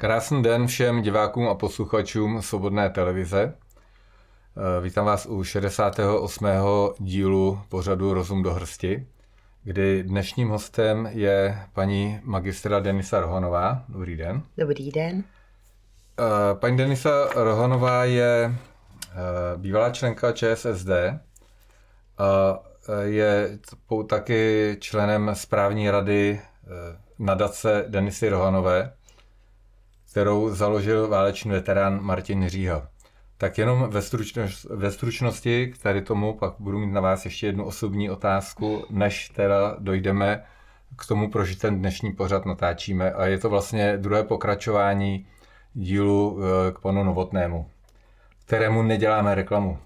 Krásný den všem divákům a posluchačům Svobodné televize. Eh, vítám vás u 68. dílu pořadu Rozum do hrsti, kdy dnešním hostem je paní magistra Denisa Rohanová. Dobrý den. Dobrý den. Eh, paní Denisa Rohanová je eh, bývalá členka ČSSD a je taky členem správní rady nadace Denisy Rohanové, kterou založil válečný veterán Martin Říha. Tak jenom ve, stručnost, ve stručnosti k tady tomu pak budu mít na vás ještě jednu osobní otázku, než teda dojdeme k tomu, proč ten dnešní pořad natáčíme. A je to vlastně druhé pokračování dílu eh, k panu Novotnému, kterému neděláme reklamu.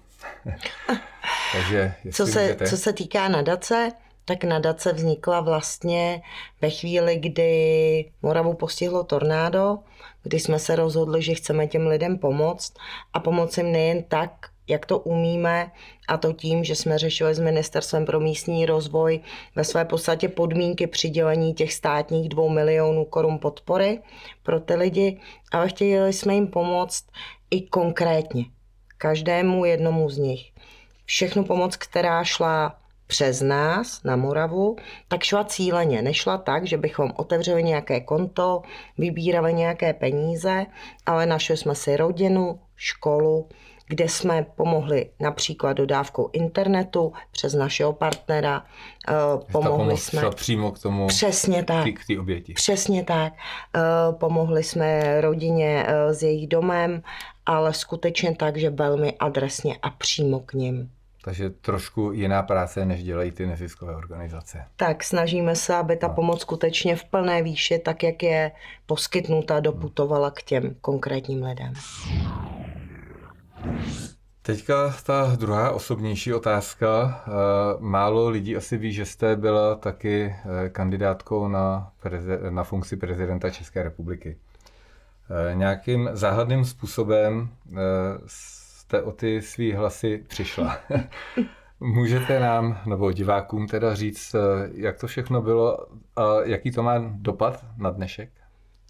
Takže co se, co se týká nadace, tak nadace vznikla vlastně ve chvíli, kdy Moravu postihlo tornádo, kdy jsme se rozhodli, že chceme těm lidem pomoct a pomoci jim nejen tak, jak to umíme, a to tím, že jsme řešili s Ministerstvem pro místní rozvoj ve své podstatě podmínky přidělení těch státních dvou milionů korun podpory pro ty lidi, ale chtěli jsme jim pomoct i konkrétně, každému jednomu z nich. Všechnu pomoc, která šla přes nás na Moravu, tak šla cíleně. Nešla tak, že bychom otevřeli nějaké konto, vybírali nějaké peníze, ale našli jsme si rodinu, školu, kde jsme pomohli například dodávkou internetu přes našeho partnera. Eh, pomohli jsme přímo k tomu, přesně tak, k té oběti. Přesně tak. Eh, pomohli jsme rodině eh, s jejich domem, ale skutečně tak, že velmi adresně a přímo k nim. Takže trošku jiná práce, než dělají ty neziskové organizace. Tak snažíme se, aby ta no. pomoc skutečně v plné výši, tak jak je poskytnuta, doputovala k těm konkrétním lidem. Teďka ta druhá osobnější otázka. Eh, málo lidí asi ví, že jste byla taky eh, kandidátkou na, preze- na funkci prezidenta České republiky. Eh, nějakým záhadným způsobem jste o ty svý hlasy přišla. Můžete nám, nebo divákům teda říct, jak to všechno bylo a jaký to má dopad na dnešek?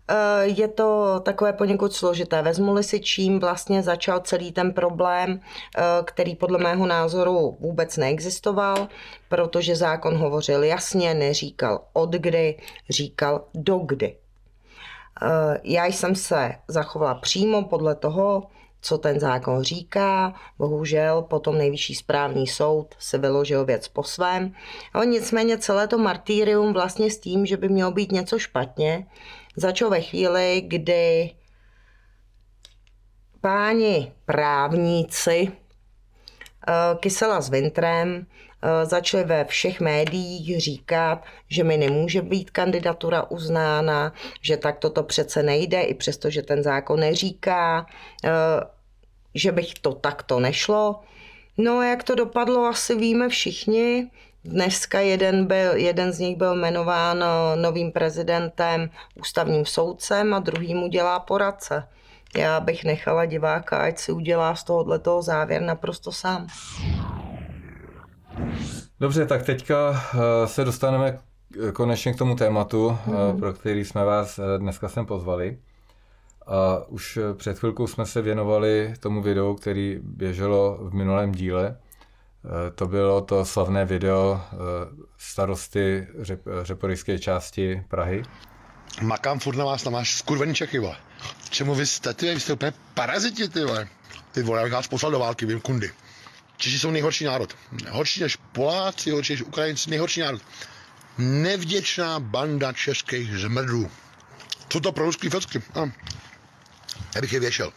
Eh, je to takové poněkud složité. Vezmu-li si, čím vlastně začal celý ten problém, eh, který podle mého názoru vůbec neexistoval, protože zákon hovořil jasně, neříkal od kdy, říkal do kdy. Eh, já jsem se zachovala přímo podle toho, co ten zákon říká. Bohužel potom nejvyšší správní soud se vyložil věc po svém. Ale nicméně celé to martýrium vlastně s tím, že by mělo být něco špatně, začal ve chvíli, kdy páni právníci eh, Kysela s Vintrem začali ve všech médiích říkat, že mi nemůže být kandidatura uznána, že tak toto přece nejde, i přesto, že ten zákon neříká, eh, že bych to takto nešlo. No jak to dopadlo, asi víme všichni. Dneska jeden, byl, jeden z nich byl jmenován eh, novým prezidentem, ústavním soudcem a druhý mu dělá poradce. Já bych nechala diváka, ať si udělá z tohoto závěr naprosto sám. Dobře, tak teďka eh, se dostaneme konečně k tomu tématu, mm-hmm. pro který jsme vás dneska sem pozvali. A už před chvilkou jsme se věnovali tomu videu, který běželo v minulém díle. Eh, to bylo to slavné video eh, starosty řep, řeporyské části Prahy. Makám furt na vás, na máš skurvený Čechy, vole. Čemu vy jste, ty, vy jste úplně paraziti, ty vole. Ty vole, já bych vás poslal do války, vím, kundy. Češi jsou nejhorší národ. Horší než Poláci, horší než Ukrajinci, nejhorší národ. Nevděčná banda českých zmrdů. Co to pro ruský fecky? A. Já bych je věšel.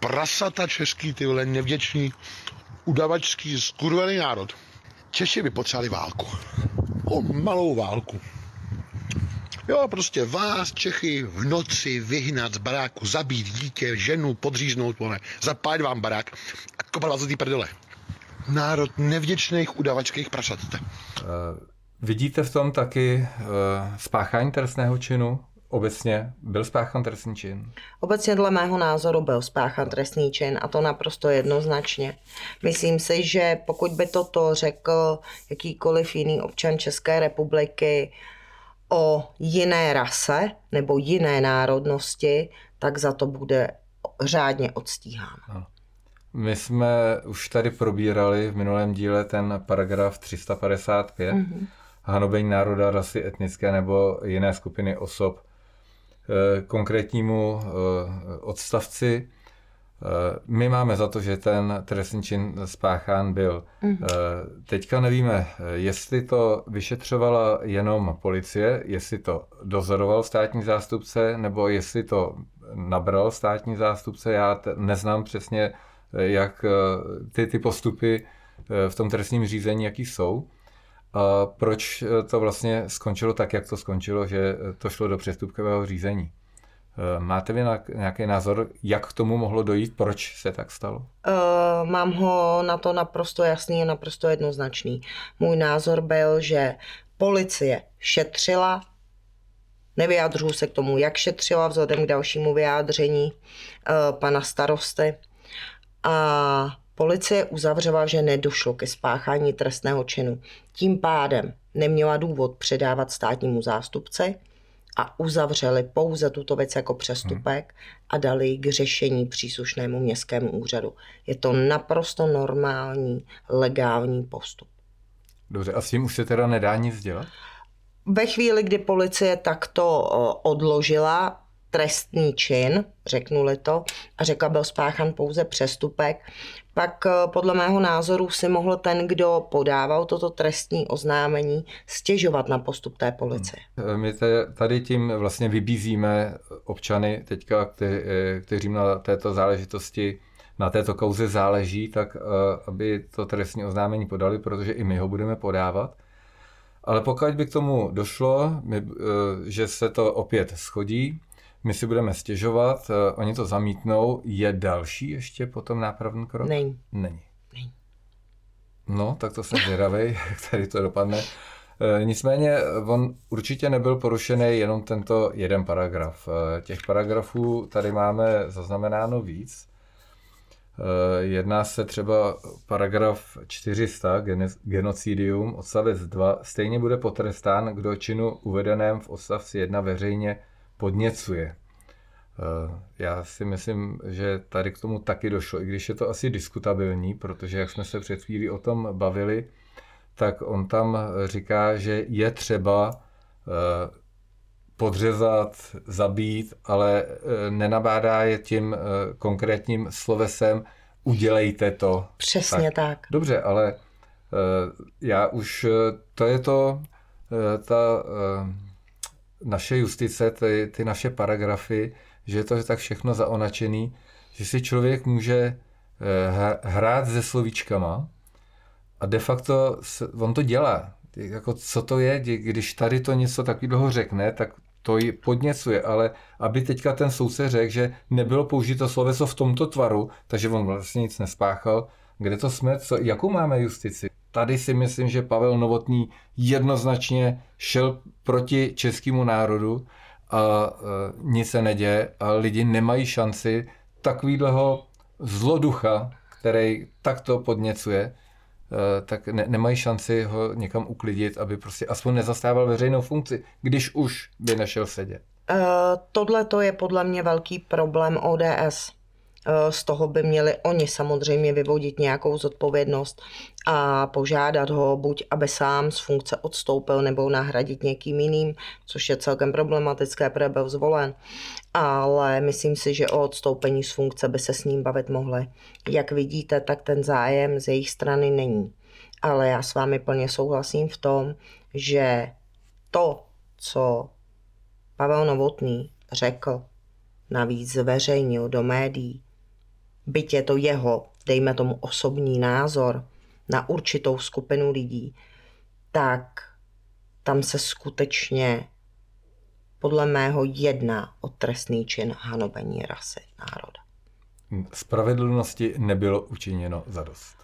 Prasata český, ty vole, nevděčný udavačský skurvený národ. Češi by potřebovali válku. O malou válku. Jo, prostě vás, Čechy, v noci vyhnat z baráku, zabít dítě, ženu, podříznout, ne, zapálit vám barák a kopat vás do té prdele. Národ nevděčných udavačských prasat. Uh, vidíte v tom taky uh, spáchání trestného činu? obecně byl spáchan trestný čin? Obecně dle mého názoru byl spáchan trestný čin a to naprosto jednoznačně. Myslím si, že pokud by toto řekl jakýkoliv jiný občan České republiky, o jiné rase nebo jiné národnosti, tak za to bude řádně odstíhán. My jsme už tady probírali v minulém díle ten paragraf 355, mm-hmm. hanobení národa, rasy etnické nebo jiné skupiny osob. Eh, konkrétnímu eh, odstavci Eh, my máme za to, že ten trestný čin spáchán byl. Mm-hmm. Teďka nevíme, jestli to vyšetřovala jenom policie, jestli to dozoroval státní zástupce, nebo jestli to nabral státní zástupce. Já t- neznám přesně, jak ty, ty postupy v tom trestním řízení, jaký jsou. A proč to vlastně skončilo tak, jak to skončilo, že to šlo do přestupkového řízení. Eh, máte vy nějaký názor, jak k tomu mohlo dojít, proč se tak stalo? Mám ho na to naprosto jasný a naprosto jednoznačný. Můj názor byl, že policie šetřila, nevyjadřuju se k tomu, jak šetřila vzhledem k dalšímu vyjádření pana starosty. A policie uzavřela, že nedošlo ke spáchání trestného činu. Tím pádem neměla důvod předávat státnímu zástupci, a uzavřeli pouze tuto věc jako přestupek a dali ji k řešení příslušnému městskému úřadu. Je to naprosto normální, legální postup. Dobře, a s tím už se teda nedá nic dělat? Ve chvíli, kdy policie takto odložila trestný čin, řeknuli to, a řekla, byl spáchan pouze přestupek, pak eh, podle mého názoru si mohl ten, kdo podával toto trestní oznámení, stěžovat na postup té policie. Hmm. My tady tím vlastně vybízíme občany teďka, eh, kteří na této záležitosti na této kauze záleží, tak eh, aby to trestní oznámení podali, protože i my ho budeme podávat. Ale pokud by k tomu došlo, že se to opět schodí, my si budeme stěžovat, uh, oni to zamítnou. Je další ještě potom nápravný krok? Není. Není. Není. No, tak to jsem zvědavý, jak tady to dopadne. Uh, nicméně on určitě nebyl porušený jenom tento jeden paragraf. Těch paragrafů tady máme zaznamenáno víc. Jedná se třeba paragraf 400, genocidium, odstavec 2, stejně bude potrestán, kdo činu uvedeném v odstavci 1 veřejně podněcuje. Eh, já si myslím, že tady k tomu taky došlo, i když je to asi diskutabilní, protože jak jsme se před chvílí o tom bavili, tak on tam říká, že je třeba eh, podřezat, zabít, ale eh, nenabádá je tím konkrétním slovesem udělejte to. Přesně tak. tak. Dobře, ale já už, to je to, ta naše justice, ty, ty naše paragrafy, že je to tak všechno zaonačený, že si člověk může eh, hrát se slovíčkama a de facto on to dělá. Jako co to je, když tady to něco takového řekne, tak to ji podněcuje, ale aby teďka ten soudce řekl, že nebylo použito sloveso v tomto tvaru, takže on vlastně nic nespáchal, kde to jsme, co, jakou máme justici? Tady si myslím, že Pavel Novotný jednoznačně šel proti českému národu a e, nic se neděje a lidi nemají šanci takovýhleho zloducha, který takto podněcuje, e, tak ne, nemají šanci ho někam uklidit, aby prostě aspoň nezastával veřejnou funkci, když už by nešel sedět. Uh, Tohle to je podle mě velký problém ODS z toho by měli oni samozřejmě vyvodit nějakou zodpovědnost a požádat ho buď, aby sám z funkce odstoupil nebo nahradit někým jiným, což je celkem problematické, protože byl zvolen. Ale myslím si, že o odstoupení z funkce by se s ním bavit mohli. Jak vidíte, tak ten zájem z jejich strany není. Ale já s vámi plně souhlasím v tom, že to, co Pavel Novotný řekl, navíc zveřejnil do médií, byť je to jeho, dejme tomu, osobní názor na určitou skupinu lidí, tak tam se skutečně podle mého jedná o trestný čin hanobení rasy národa. Spravedlnosti nebylo učiněno zadost.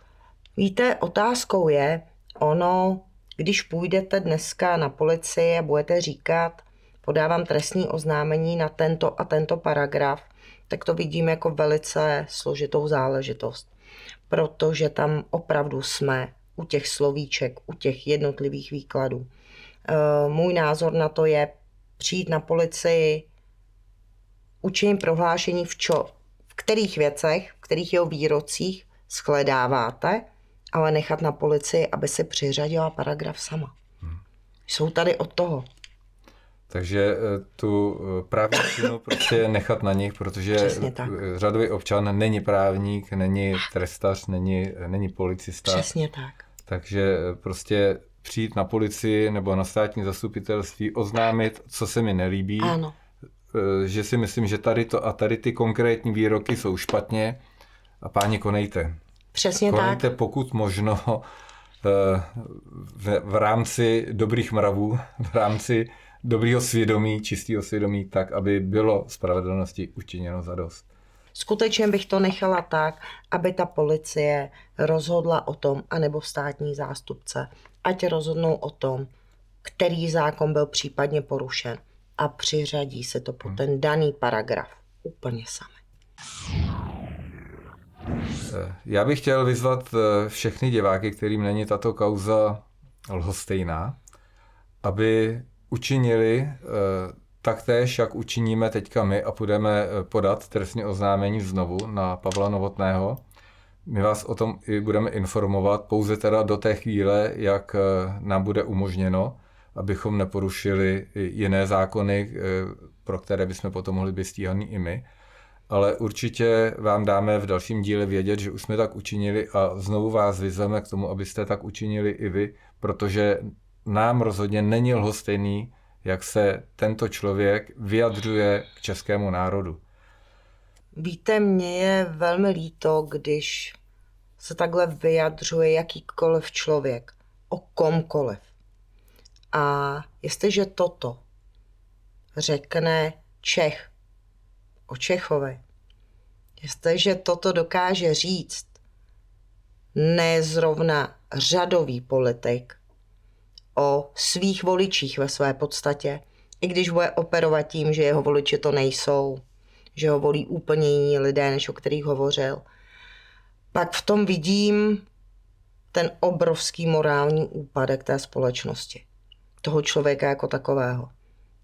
Víte, otázkou je, ono, když půjdete dneska na policii a budete říkat, podávám trestní oznámení na tento a tento paragraf, tak to vidím jako velice složitou záležitost, protože tam opravdu jsme u těch slovíček, u těch jednotlivých výkladů. můj názor na to je přijít na policii, učinit prohlášení v, čo, v kterých věcech, v kterých jeho výrocích shledáváte, ale nechat na policii, aby si přiřadila paragraf sama. Hmm. Jsou tady od toho. Takže eh, tu eh, právní činu prostě nechat na nich, protože eh, řadový občan není právník, není trestař, není, není policista. Přesně tak. Takže prostě přijít na policii nebo na státní zastupitelství, oznámit, co se mi nelíbí, ano. že si myslím, že tady to a tady ty konkrétní výroky jsou špatně a páni konejte. Přesně konejte tak. pokud možno v, v rámci dobrých mravů, v rámci dobrýho svědomí, čistého svědomí, tak, aby bylo spravedlnosti učiněno za dost. Skutečně bych to nechala tak, aby ta policie rozhodla o tom, anebo státní zástupce, ať rozhodnou o tom, který zákon byl případně porušen a přiřadí se to po hmm. ten daný paragraf úplně sami. Eh, já bych chtěl vyzvat eh, všechny diváky, kterým není tato kauza lhostejná, aby učinili eh, taktéž, jak učiníme teďka my a budeme eh, podat trestní oznámení znovu na Pavla Novotného. My vás o tom i budeme informovat pouze teda do té chvíle, jak eh, nám bude umožněno, abychom neporušili jiné zákony, pro které bychom potom mohli být stíhaní i my. Ale určitě vám dáme v dalším díle vědět, že už jsme tak učinili a znovu vás vyzveme k tomu, abyste tak učinili i vy, protože nám rozhodně není lhostejný, jak se tento člověk vyjadřuje k českému národu. Víte, mně je velmi líto, když se takhle vyjadřuje jakýkoliv člověk o komkoliv. A jestliže toto řekne Čech o Čechovi, jestliže toto dokáže říct ne zrovna řadový politik, o svých voličích ve své podstatě, i když bude operovat tím, že jeho voliči to nejsou, že ho volí úplně jiní lidé, než o kterých hovořil, pak v tom vidím ten obrovský morální úpadek té společnosti. Toho člověka jako takového.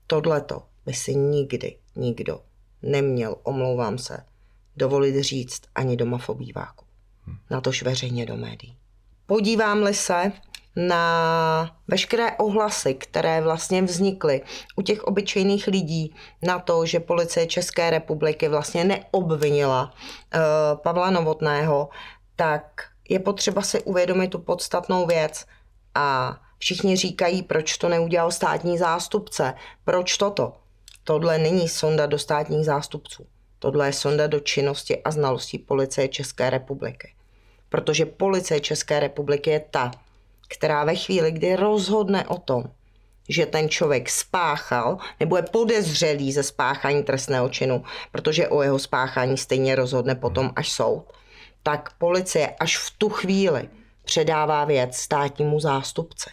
Tohleto by si nikdy nikdo neměl, omlouvám se, dovolit říct ani doma v obýváku. Na tož veřejně do médií. Podívám-li se na veškeré ohlasy, které vlastně vznikly u těch obyčejných lidí na to, že policie České republiky vlastně neobvinila uh, Pavla Novotného, tak je potřeba si uvědomit tu podstatnou věc a všichni říkají, proč to neudělal státní zástupce, proč toto. Tohle není sonda do státních zástupců. Tohle je sonda do činnosti a znalostí policie České republiky. Protože policie České republiky je ta, která ve chvíli, kdy rozhodne o tom, že ten člověk spáchal nebo je podezřelý ze spáchání trestného činu, protože o jeho spáchání stejně rozhodne potom až soud, tak policie až v tu chvíli předává věc státnímu zástupci.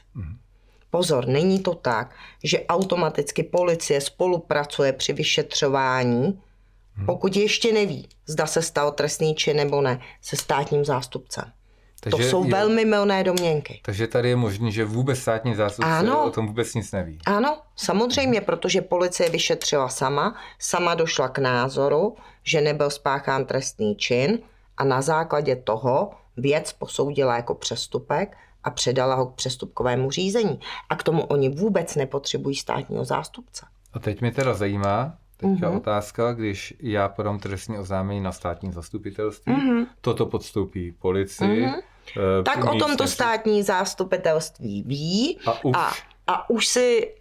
Pozor, není to tak, že automaticky policie spolupracuje při vyšetřování, pokud ještě neví, zda se stal trestný čin nebo ne, se státním zástupcem. Takže to jsou je, velmi milné domněnky. Takže tady je možné, že vůbec státní zástupce ano, o tom vůbec nic neví. Ano, samozřejmě, protože policie vyšetřila sama, sama došla k názoru, že nebyl spáchán trestný čin a na základě toho věc posoudila jako přestupek a předala ho k přestupkovému řízení. A k tomu oni vůbec nepotřebují státního zástupce. A teď mě teda zajímá, Teďka mm-hmm. otázka, když já podám trestní oznámení na státní zastupitelství, mm-hmm. toto podstoupí policii, mm-hmm. Uh, tak o tomto státní zástupitelství ví a už, a, a už si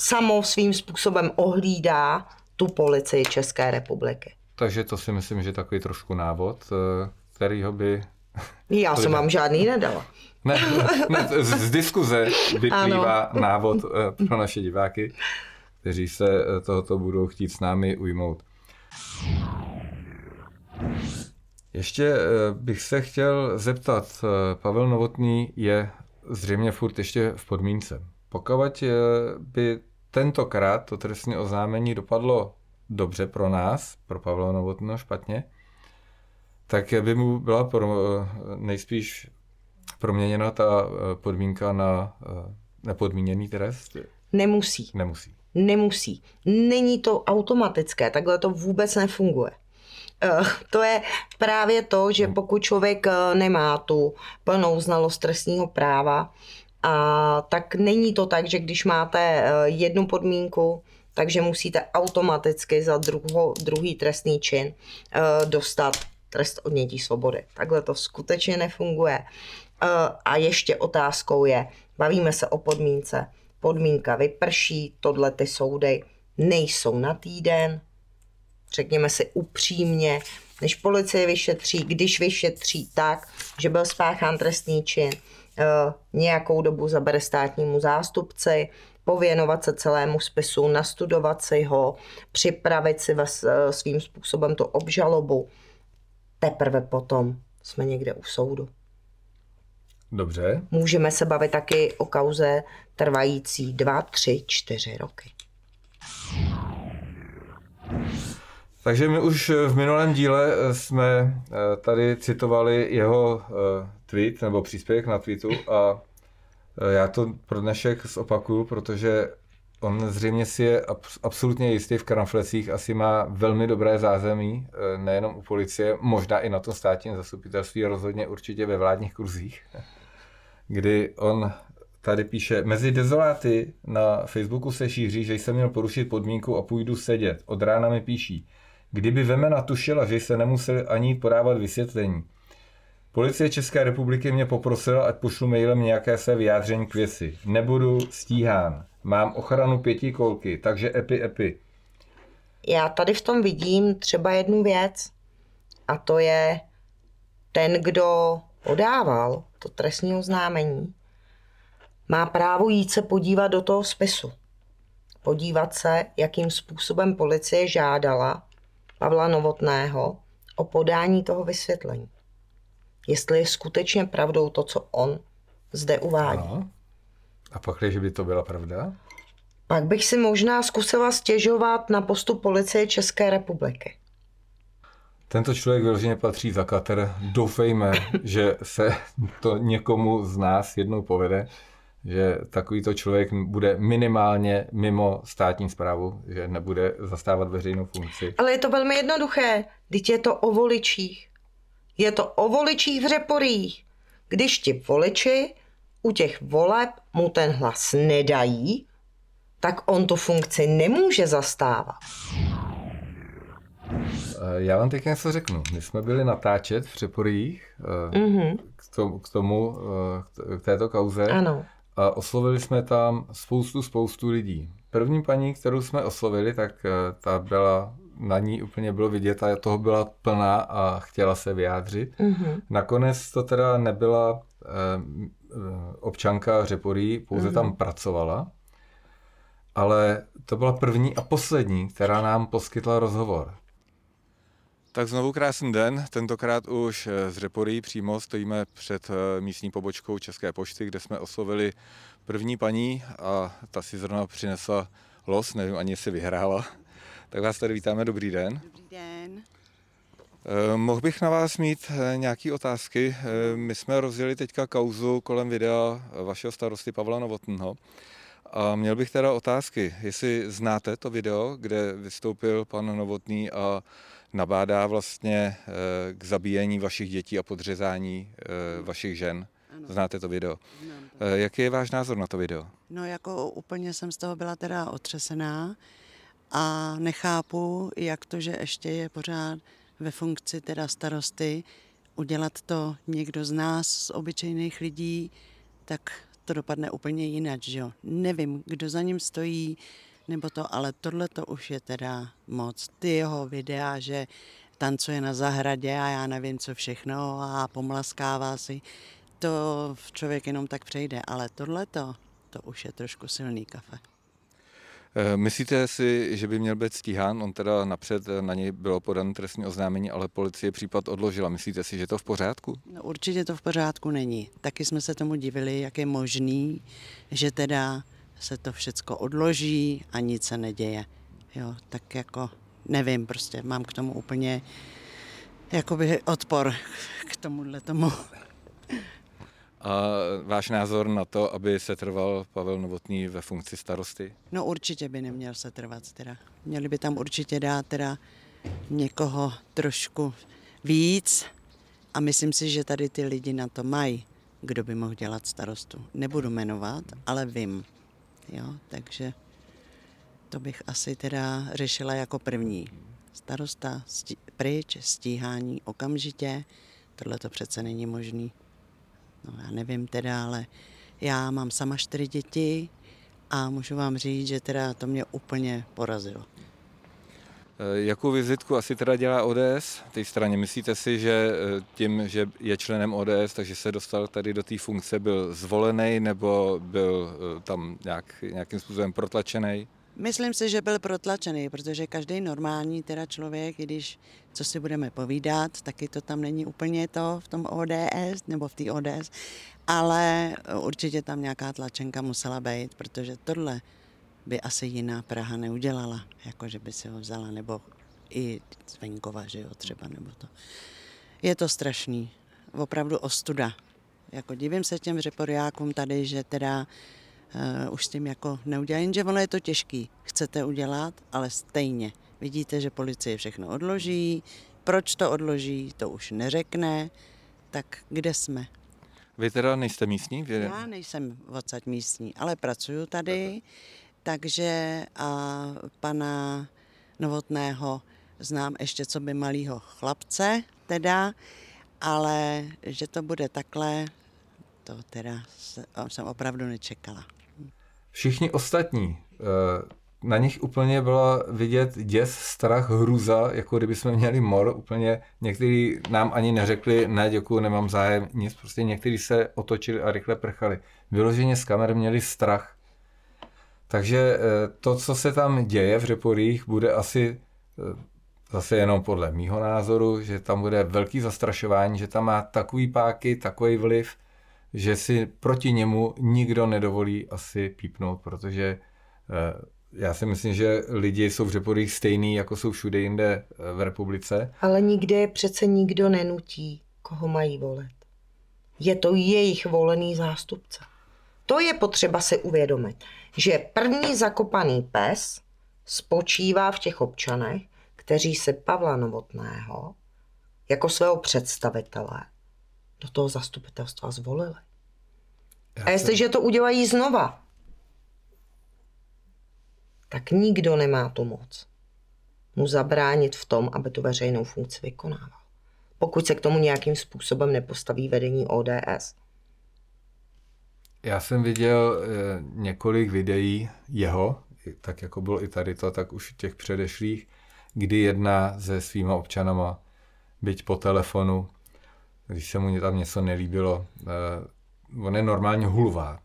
samo svým způsobem ohlídá tu policii České republiky. Takže to si myslím, že je takový trošku návod, eh, kterýho by... Já jsem vám žádný nedala. Ne, ne z, z diskuze vyplývá ano. návod eh, pro naše diváky, kteří se tohoto budou chtít s námi ujmout. Ještě eh, bych se chtěl zeptat, eh, Pavel Novotný je zřejmě furt ještě v podmínce. Pokud eh, by tentokrát to trestní oznámení dopadlo dobře pro nás, pro Pavla Novotného špatně, tak by mu byla pro, nejspíš proměněna ta podmínka na nepodmíněný trest? Nemusí. Nemusí. Nemusí. Není to automatické, takhle to vůbec nefunguje. Eh, to je právě to, že hmm. pokud člověk eh, nemá tu plnou znalost trestního práva, a tak není to tak, že když máte eh, jednu podmínku, takže musíte automaticky za druho, druhý trestný čin dostat trest odnětí svobody. Takhle to skutečně nefunguje. A ještě otázkou je, bavíme se o podmínce. Podmínka vyprší, tohle ty soudy nejsou na týden, řekněme si upřímně, než policie vyšetří, když vyšetří tak, že byl spáchán trestný čin, eh, nějakou dobu zabere státnímu zástupci, pověnovat se celému spisu, nastudovat si ho, připravit si eh, svým způsobem tu obžalobu. Teprve potom jsme někde u soudu. Dobře. Můžeme se bavit taky o kauze trvající dva, tři, čtyři roky. Takže my už v minulém díle jsme eh, tady citovali jeho eh, tweet nebo příspěvek na tweetu a eh, já to pro dnešek zopakuju, protože on zřejmě si je absolutně jistý v kramflecích, asi má velmi dobré zázemí, nejenom u policie, možná i na tom státním zastupitelství, rozhodně určitě ve vládních kruzích, kdy on tady píše, mezi dezoláty na Facebooku se šíří, že jsem měl porušit podmínku a půjdu sedět. Od rána mi píší. Kdyby Vemena tušila, že se nemuseli ani podávat vysvětlení. Policie České republiky mě poprosila, ať pošlu mailem nějaké své vyjádření k věci. Nebudu stíhán. Mám ochranu pěti kolky, takže epi epi. Já tady v tom vidím třeba jednu věc a to je ten, kdo podával to trestní oznámení, má právo jít se podívat do toho spisu. Podívat se, jakým způsobem policie žádala Pavla Novotného o podání toho vysvětlení. Jestli je skutečně pravdou to, co on zde uvádí. Ano. A pak, když by to byla pravda? Pak bych si možná zkusila stěžovat na postup policie České republiky. Tento člověk vyloženě patří za kater. Doufejme, že se to někomu z nás jednou povede že takovýto člověk bude minimálně mimo státní zprávu, že nebude zastávat veřejnou funkci. Ale je to velmi jednoduché. Teď je to o voličích. Je to o voličích v řeporích. Když ti voliči u těch voleb mu ten hlas nedají, tak on tu funkci nemůže zastávat. Eh, já vám teď něco řeknu. My jsme byli natáčet v Přeporích mm-hmm. k, tomu, k tomu, eh, k této kauze. Ano a oslovili jsme tam spoustu, spoustu lidí. První paní, kterou jsme oslovili, tak eh, ta byla, na ní úplně bylo vidět a toho byla plná a chtěla se vyjádřit. Mm-hmm. Nakonec to teda nebyla eh, občanka Řeporí, pouze mm-hmm. tam pracovala, ale to byla první a poslední, která nám poskytla rozhovor. Tak znovu krásný den, tentokrát už eh, z Řeporí přímo stojíme před eh, místní pobočkou České pošty, kde jsme oslovili první paní a ta si zrovna přinesla los, nevím ani jestli vyhrála. Tak vás tady vítáme, dobrý den. Dobrý den. Eh, mohl bych na vás mít nějaké otázky. My jsme rozjeli teďka kauzu kolem videa vašeho starosty Pavla Novotného. A měl bych teda otázky, jestli znáte to video, kde vystoupil pan Novotný a nabádá vlastně eh, k zabíjení vašich dětí a podřezání eh, vašich žen. Ano. Znáte to video. to. Eh, jaký je váš názor na to video? No jako úplně jsem z toho byla teda otřesená a nechápu, jak to, že ještě je pořád ve funkci teda starosty, udělat to někdo z nás, z obyčejných lidí, tak to dopadne úplně jinak, že jo. Nevím, kdo za ním stojí, nebo to, ale tohle to už je teda moc. Ty jeho videa, že tancuje na zahradě a já nevím co všechno a pomlaskává si, to člověk jenom tak přejde, ale tohle to, to už je trošku silný kafe. Eh, myslíte si, že by měl být stíhán? On teda napřed eh, na něj bylo podané trestní oznámení, ale policie případ odložila. Myslíte si, že to v pořádku? No, určitě to v pořádku není. Taky jsme se tomu divili, jak je možný, že teda se to všecko odloží a nic se neděje. Jo, tak jako nevím, prostě mám k tomu úplně jakoby odpor k tomuhle tomu. A váš názor na to, aby se trval Pavel Novotný ve funkci starosty? No určitě by neměl se trvat teda. Měli by tam určitě dát teda někoho trošku víc a myslím si, že tady ty lidi na to mají, kdo by mohl dělat starostu. Nebudu jmenovat, ale vím. Jo, takže to bych asi teda řešila jako první. Starosta stí, pryč, stíhání okamžitě, tohle to přece není možný. No já nevím teda, ale já mám sama čtyři děti a můžu vám říct, že teda to mě úplně porazilo. Eh, jakou vizitku asi teda dělá ODS té straně? Myslíte si, že eh, tím, že je členem ODS, takže se dostal tady do té funkce, byl zvolený nebo byl eh, tam nějak, nějakým způsobem protlačený? Myslím si, že byl protlačený, protože každý normální teda člověk, i když co si budeme povídat, taky to tam není úplně to v tom ODS nebo v té ODS, ale určitě tam nějaká tlačenka musela být, protože tohle by asi jiná Praha neudělala, jako že by si ho vzala, nebo i z venkova, že jo, třeba, nebo to. Je to strašný, opravdu ostuda. Jako divím se těm řeporiákům tady, že teda uh, už s tím jako neudělají, jenže ono je to těžký. Chcete udělat, ale stejně. Vidíte, že policie všechno odloží, proč to odloží, to už neřekne, tak kde jsme? Vy teda nejste místní? Vy... Já nejsem odsaď místní, ale pracuju tady, takže a pana Novotného znám ještě co by malýho chlapce teda, ale že to bude takhle, to teda jsem opravdu nečekala. Všichni ostatní, eh, na nich úplně byla vidět děs, strach, hruza, jako kdyby jsme měli mor, úplně někteří nám ani neřekli, ne děkuju, nemám zájem, nic, prostě někteří se otočili a rychle prchali. Vyloženě z kamer měli strach. Takže eh, to, co se tam děje v Řeporích, bude asi eh, zase jenom podle mýho názoru, že tam bude velký zastrašování, že tam má takový páky, takový vliv, že si proti němu nikdo nedovolí asi pípnout, protože eh, já si myslím, že lidi jsou v Řeporích stejný, jako jsou všude jinde v republice. Ale nikde je přece nikdo nenutí, koho mají volit. Je to jejich volený zástupce. To je potřeba si uvědomit, že první zakopaný pes spočívá v těch občanech, kteří se Pavla Novotného jako svého představitele do toho zastupitelstva zvolili. Já A jestliže to udělají znova, tak nikdo nemá tu moc mu zabránit v tom, aby tu veřejnou funkci vykonával. Pokud se k tomu nějakým způsobem nepostaví vedení ODS. Já jsem viděl eh, několik videí jeho, tak jako bylo i tady to, tak už těch předešlých, kdy jedna se svýma občanama, byť po telefonu, když se mu tam něco nelíbilo, eh, on je normálně hulvát.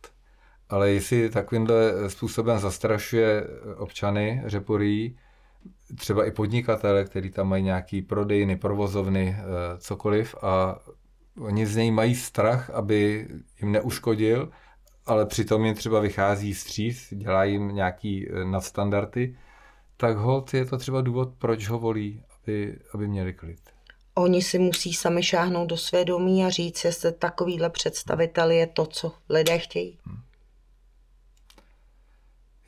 Ale jestli takovýmhle způsobem zastrašuje občany Řeporí, třeba i podnikatele, který tam mají nějaký prodejny, provozovny, eh, cokoliv a oni z něj mají strach, aby jim neuškodil, ale přitom jim třeba vychází stříc, dělá jim nějaký eh, nadstandardy, tak hold je to třeba důvod, proč ho volí, aby, aby měli klid. Oni si musí sami šáhnout do svědomí a říct, jestli takovýhle představitel je to, co lidé chtějí. Hmm.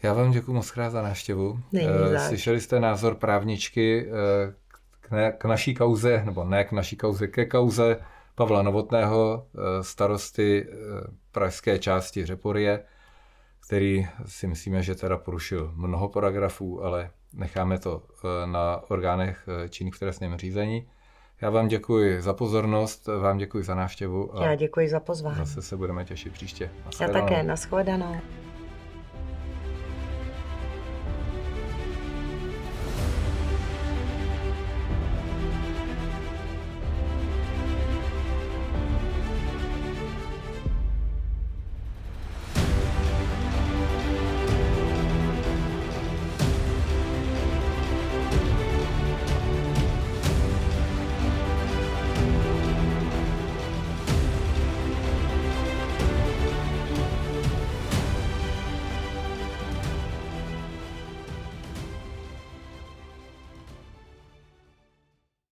Já vám děkuji moc krát za návštěvu. Eh, slyšeli jste názor právničky eh, k, ne, k naší kauze, nebo ne k naší kauze, ke kauze Pavla Novotného, eh, starosty pražské části Řeporie, který si myslíme, že teda porušil mnoho paragrafů, ale necháme to na orgánech činných v trestním řízení. Já vám děkuji za pozornost, vám děkuji za návštěvu. A Já děkuji za pozvání. Zase se budeme těšit příště. Já také, nashledanou.